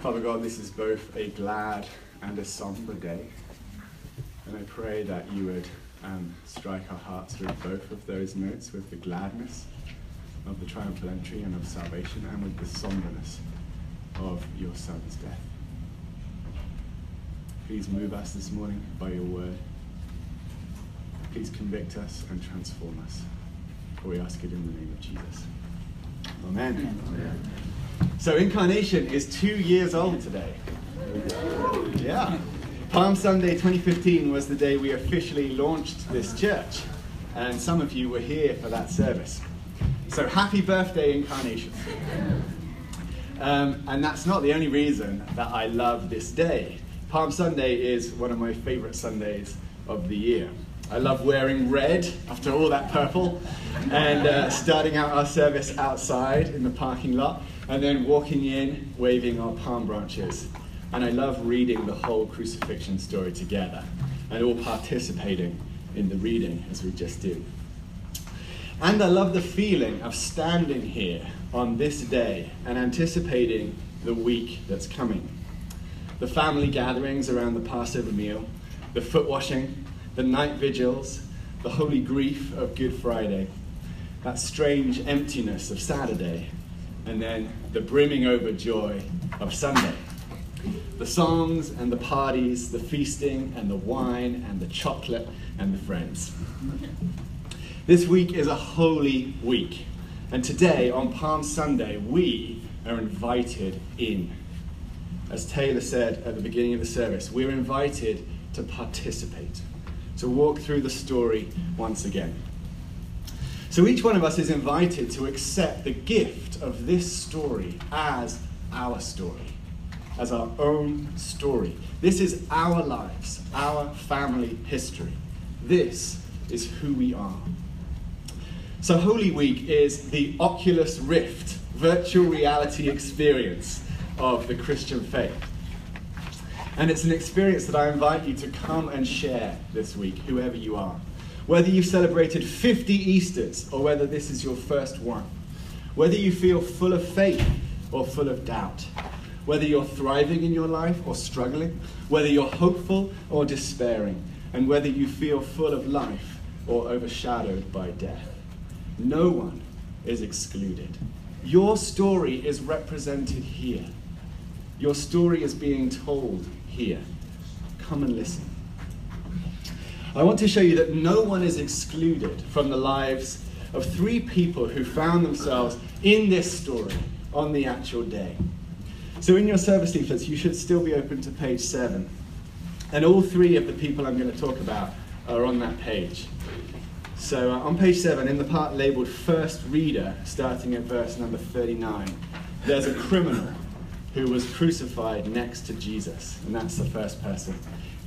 Father God, this is both a glad and a somber day. And I pray that you would um, strike our hearts with both of those notes, with the gladness of the triumphal entry and of salvation, and with the somberness of your Son's death. Please move us this morning by your word. Please convict us and transform us. For we ask it in the name of Jesus. Amen. Amen. So, incarnation is two years old today. Yeah. Palm Sunday 2015 was the day we officially launched this church, and some of you were here for that service. So, happy birthday, Incarnation. Um, and that's not the only reason that I love this day. Palm Sunday is one of my favorite Sundays of the year. I love wearing red after all that purple and uh, starting out our service outside in the parking lot and then walking in waving our palm branches. And I love reading the whole crucifixion story together and all participating in the reading as we just did. And I love the feeling of standing here on this day and anticipating the week that's coming. The family gatherings around the Passover meal, the foot washing, the night vigils, the holy grief of Good Friday, that strange emptiness of Saturday, and then the brimming over joy of Sunday. The songs and the parties, the feasting and the wine and the chocolate and the friends. This week is a holy week. And today, on Palm Sunday, we are invited in. As Taylor said at the beginning of the service, we're invited to participate to walk through the story once again. So each one of us is invited to accept the gift of this story as our story, as our own story. This is our lives, our family history. This is who we are. So, Holy Week is the Oculus Rift virtual reality experience of the Christian faith. And it's an experience that I invite you to come and share this week, whoever you are. Whether you've celebrated 50 Easters or whether this is your first one. Whether you feel full of faith or full of doubt. Whether you're thriving in your life or struggling. Whether you're hopeful or despairing. And whether you feel full of life or overshadowed by death. No one is excluded. Your story is represented here. Your story is being told here. Come and listen. I want to show you that no one is excluded from the lives of three people who found themselves in this story on the actual day. So, in your service leaflets, you should still be open to page seven. And all three of the people I'm going to talk about are on that page. So, uh, on page seven, in the part labeled First Reader, starting at verse number 39, there's a criminal who was crucified next to Jesus. And that's the first person.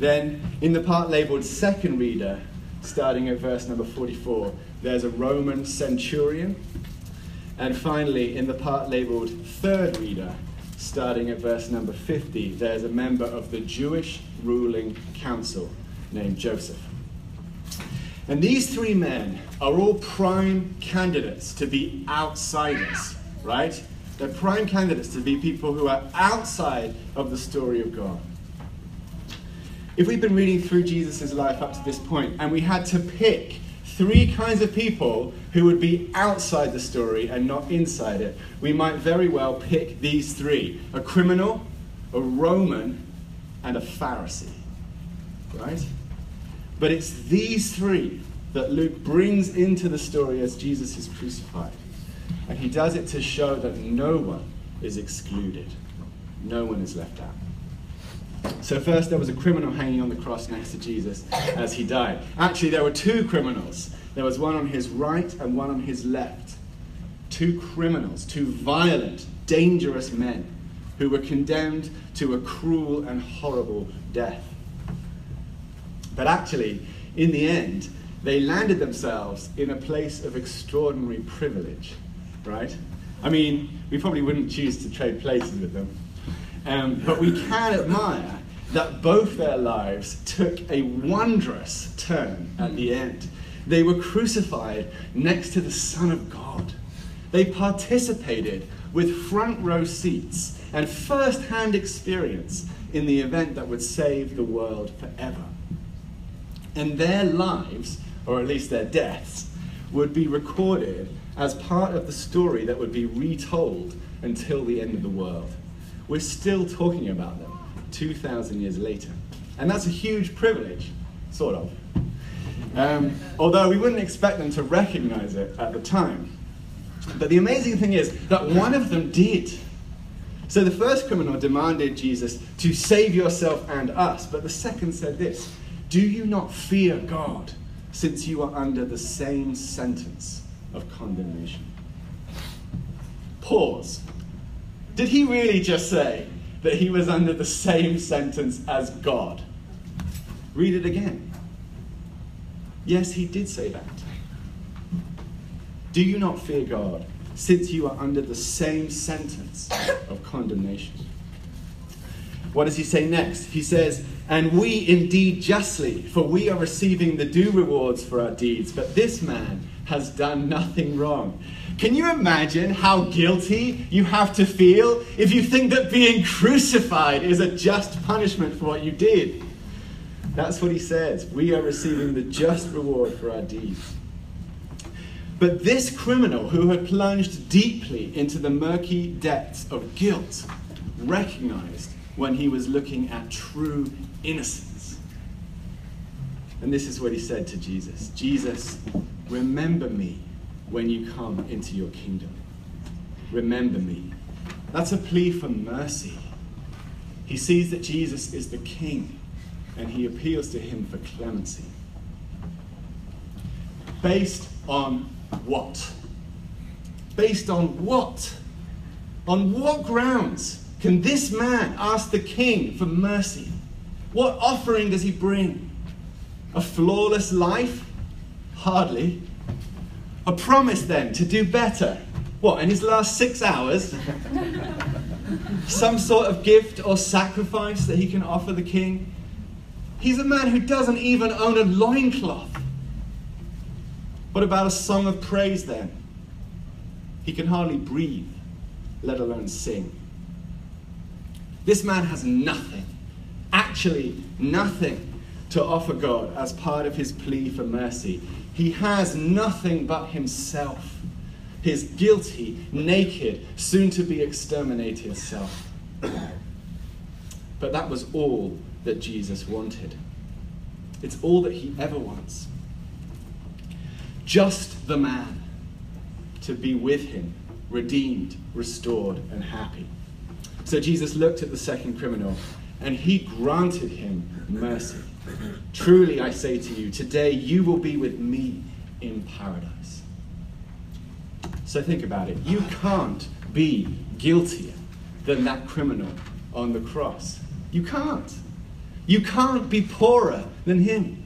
Then, in the part labeled second reader, starting at verse number 44, there's a Roman centurion. And finally, in the part labeled third reader, starting at verse number 50, there's a member of the Jewish ruling council named Joseph. And these three men are all prime candidates to be outsiders, right? They're prime candidates to be people who are outside of the story of God. If we've been reading through Jesus' life up to this point and we had to pick three kinds of people who would be outside the story and not inside it, we might very well pick these three a criminal, a Roman, and a Pharisee. Right? But it's these three that Luke brings into the story as Jesus is crucified. And he does it to show that no one is excluded, no one is left out. So, first, there was a criminal hanging on the cross next to Jesus as he died. Actually, there were two criminals. There was one on his right and one on his left. Two criminals, two violent, dangerous men who were condemned to a cruel and horrible death. But actually, in the end, they landed themselves in a place of extraordinary privilege right? I mean, we probably wouldn't choose to trade places with them. Um, but we can admire that both their lives took a wondrous turn at the end. They were crucified next to the Son of God. They participated with front row seats and first hand experience in the event that would save the world forever. And their lives, or at least their deaths, would be recorded as part of the story that would be retold until the end of the world. We're still talking about them 2,000 years later. And that's a huge privilege, sort of. Um, although we wouldn't expect them to recognize it at the time. But the amazing thing is that one of them did. So the first criminal demanded Jesus to save yourself and us, but the second said this Do you not fear God, since you are under the same sentence of condemnation? Pause. Did he really just say that he was under the same sentence as God? Read it again. Yes, he did say that. Do you not fear God, since you are under the same sentence of condemnation? What does he say next? He says, And we indeed justly, for we are receiving the due rewards for our deeds, but this man has done nothing wrong. Can you imagine how guilty you have to feel if you think that being crucified is a just punishment for what you did? That's what he says. We are receiving the just reward for our deeds. But this criminal who had plunged deeply into the murky depths of guilt recognized when he was looking at true innocence. And this is what he said to Jesus Jesus, remember me when you come into your kingdom. Remember me. That's a plea for mercy. He sees that Jesus is the king and he appeals to him for clemency. Based on what? Based on what? On what grounds can this man ask the king for mercy? What offering does he bring? A flawless life? Hardly. A promise then to do better? What, in his last six hours? Some sort of gift or sacrifice that he can offer the king? He's a man who doesn't even own a loincloth. What about a song of praise then? He can hardly breathe, let alone sing. This man has nothing, actually nothing, to offer God as part of his plea for mercy. He has nothing but himself, his guilty, naked, soon to be exterminated self. but that was all that Jesus wanted. It's all that he ever wants just the man to be with him, redeemed, restored, and happy. So Jesus looked at the second criminal and he granted him mercy. Truly, I say to you, today you will be with me in paradise. So think about it. You can't be guiltier than that criminal on the cross. You can't. You can't be poorer than him.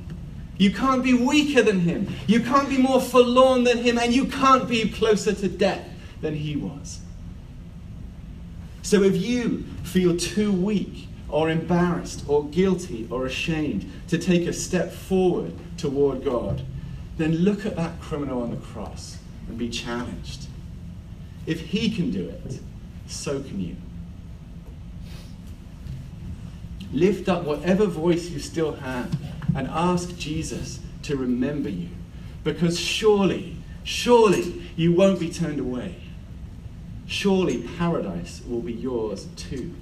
You can't be weaker than him. You can't be more forlorn than him, and you can't be closer to death than he was. So if you feel too weak, or embarrassed, or guilty, or ashamed to take a step forward toward God, then look at that criminal on the cross and be challenged. If he can do it, so can you. Lift up whatever voice you still have and ask Jesus to remember you. Because surely, surely you won't be turned away. Surely paradise will be yours too.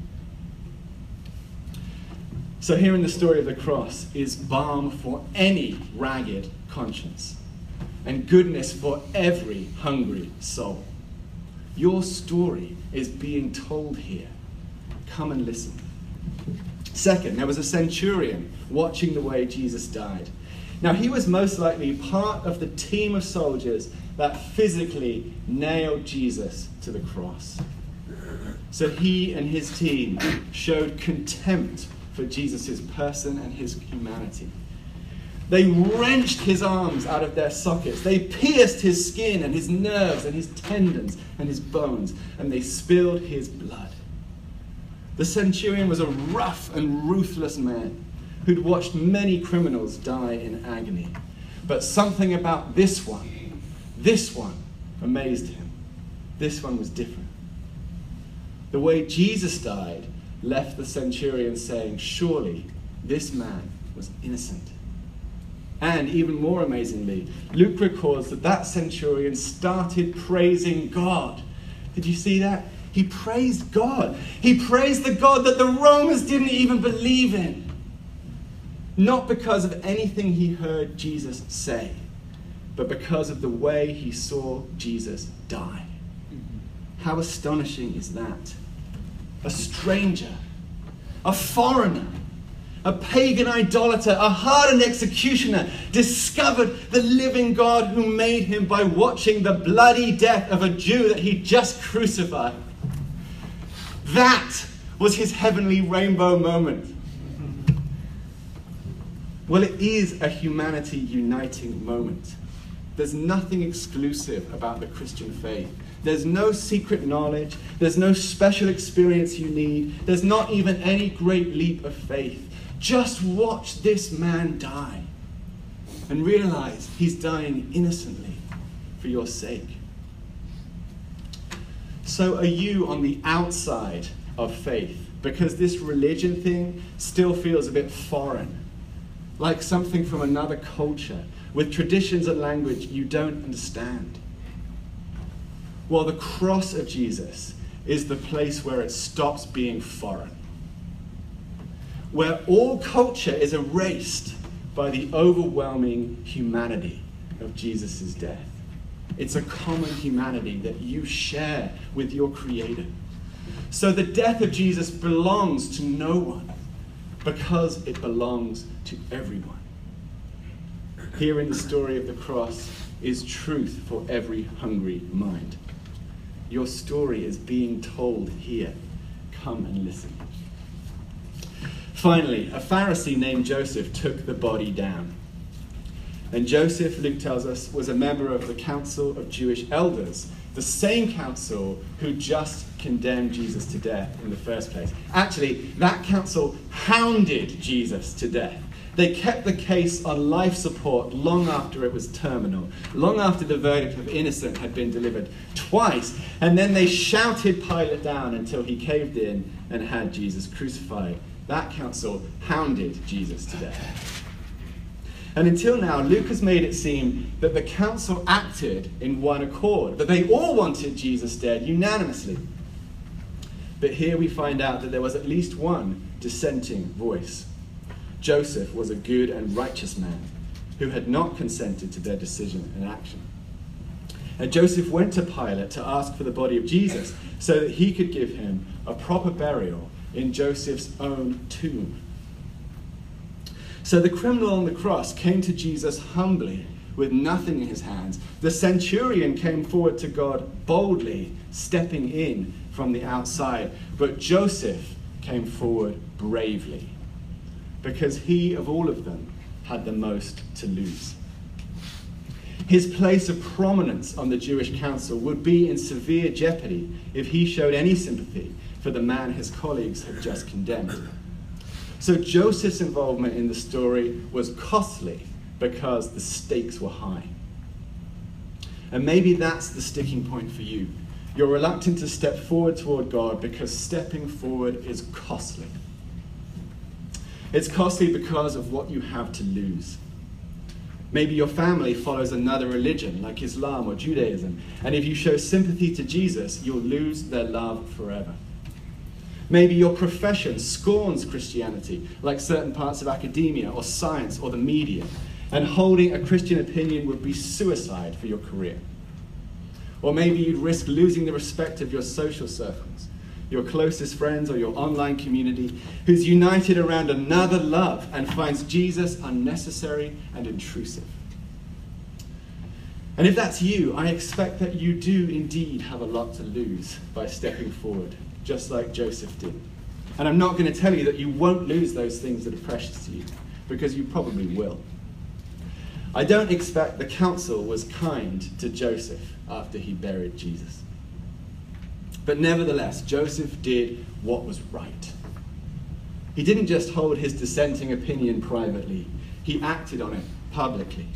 So, here in the story of the cross is balm for any ragged conscience and goodness for every hungry soul. Your story is being told here. Come and listen. Second, there was a centurion watching the way Jesus died. Now, he was most likely part of the team of soldiers that physically nailed Jesus to the cross. So he and his team showed contempt for Jesus' person and his humanity. They wrenched his arms out of their sockets. They pierced his skin and his nerves and his tendons and his bones, and they spilled his blood. The centurion was a rough and ruthless man who'd watched many criminals die in agony. But something about this one, this one, amazed him. This one was different. The way Jesus died left the centurion saying, Surely this man was innocent. And even more amazingly, Luke records that that centurion started praising God. Did you see that? He praised God. He praised the God that the Romans didn't even believe in. Not because of anything he heard Jesus say, but because of the way he saw Jesus die. How astonishing is that? A stranger, a foreigner, a pagan idolater, a hardened executioner, discovered the living God who made him by watching the bloody death of a Jew that he just crucified. That was his heavenly rainbow moment. Well, it is a humanity uniting moment. There's nothing exclusive about the Christian faith. There's no secret knowledge. There's no special experience you need. There's not even any great leap of faith. Just watch this man die and realize he's dying innocently for your sake. So, are you on the outside of faith? Because this religion thing still feels a bit foreign, like something from another culture with traditions and language you don't understand. Well, the cross of Jesus is the place where it stops being foreign, where all culture is erased by the overwhelming humanity of Jesus' death. It's a common humanity that you share with your Creator. So the death of Jesus belongs to no one because it belongs to everyone. Here in the story of the cross is truth for every hungry mind. Your story is being told here. Come and listen. Finally, a Pharisee named Joseph took the body down. And Joseph, Luke tells us, was a member of the Council of Jewish Elders, the same council who just condemned Jesus to death in the first place. Actually, that council hounded Jesus to death. They kept the case on life support long after it was terminal, long after the verdict of innocent had been delivered twice, and then they shouted Pilate down until he caved in and had Jesus crucified. That council hounded Jesus to death. And until now, Luke has made it seem that the council acted in one accord, that they all wanted Jesus dead unanimously. But here we find out that there was at least one dissenting voice. Joseph was a good and righteous man who had not consented to their decision and action. And Joseph went to Pilate to ask for the body of Jesus so that he could give him a proper burial in Joseph's own tomb. So the criminal on the cross came to Jesus humbly with nothing in his hands. The centurion came forward to God boldly, stepping in from the outside. But Joseph came forward bravely because he, of all of them, had the most to lose. His place of prominence on the Jewish council would be in severe jeopardy if he showed any sympathy for the man his colleagues had just condemned. So Joseph's involvement in the story was costly because the stakes were high. And maybe that's the sticking point for you. You're reluctant to step forward toward God because stepping forward is costly. It's costly because of what you have to lose. Maybe your family follows another religion like Islam or Judaism, and if you show sympathy to Jesus, you'll lose their love forever. Maybe your profession scorns Christianity, like certain parts of academia or science or the media, and holding a Christian opinion would be suicide for your career. Or maybe you'd risk losing the respect of your social circles, your closest friends, or your online community, who's united around another love and finds Jesus unnecessary and intrusive. And if that's you, I expect that you do indeed have a lot to lose by stepping forward just like Joseph did. And I'm not going to tell you that you won't lose those things that are precious to you, because you probably will. I don't expect the council was kind to Joseph after he buried Jesus. But nevertheless, Joseph did what was right. He didn't just hold his dissenting opinion privately, he acted on it publicly.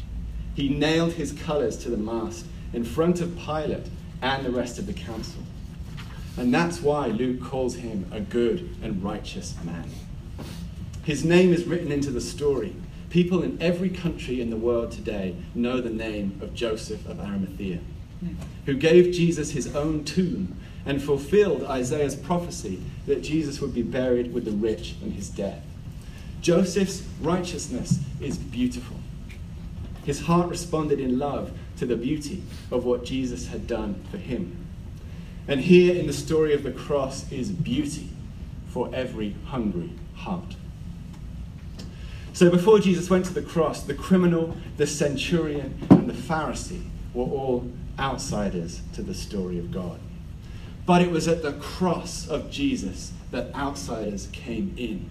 He nailed his colors to the mast in front of Pilate and the rest of the council. And that's why Luke calls him a good and righteous man. His name is written into the story. People in every country in the world today know the name of Joseph of Arimathea, who gave Jesus his own tomb and fulfilled Isaiah's prophecy that Jesus would be buried with the rich in his death. Joseph's righteousness is beautiful. His heart responded in love to the beauty of what Jesus had done for him. And here in the story of the cross is beauty for every hungry heart. So before Jesus went to the cross, the criminal, the centurion, and the Pharisee were all outsiders to the story of God. But it was at the cross of Jesus that outsiders came in.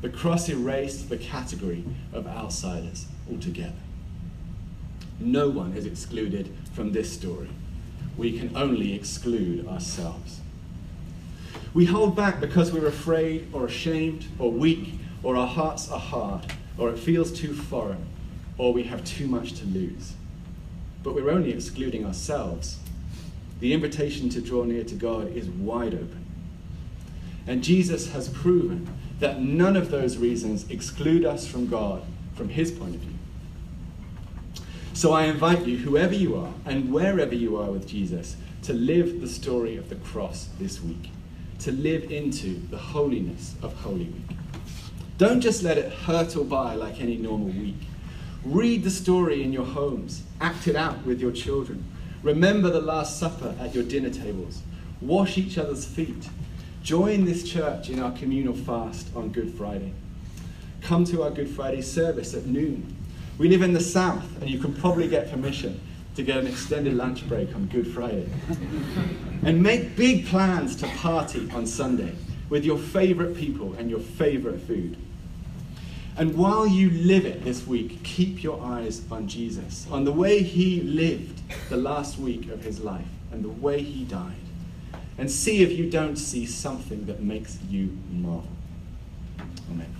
The cross erased the category of outsiders altogether. No one is excluded from this story. We can only exclude ourselves. We hold back because we're afraid or ashamed or weak or our hearts are hard or it feels too foreign or we have too much to lose. But we're only excluding ourselves. The invitation to draw near to God is wide open. And Jesus has proven that none of those reasons exclude us from God from his point of view. So I invite you, whoever you are and wherever you are with Jesus, to live the story of the cross this week, to live into the holiness of Holy Week. Don't just let it hurtle by like any normal week. Read the story in your homes, act it out with your children. Remember the Last Supper at your dinner tables. Wash each other's feet. Join this church in our communal fast on Good Friday. Come to our Good Friday service at noon. We live in the south, and you can probably get permission to get an extended lunch break on Good Friday. and make big plans to party on Sunday with your favorite people and your favorite food. And while you live it this week, keep your eyes on Jesus, on the way he lived the last week of his life and the way he died and see if you don't see something that makes you marvel. Amen.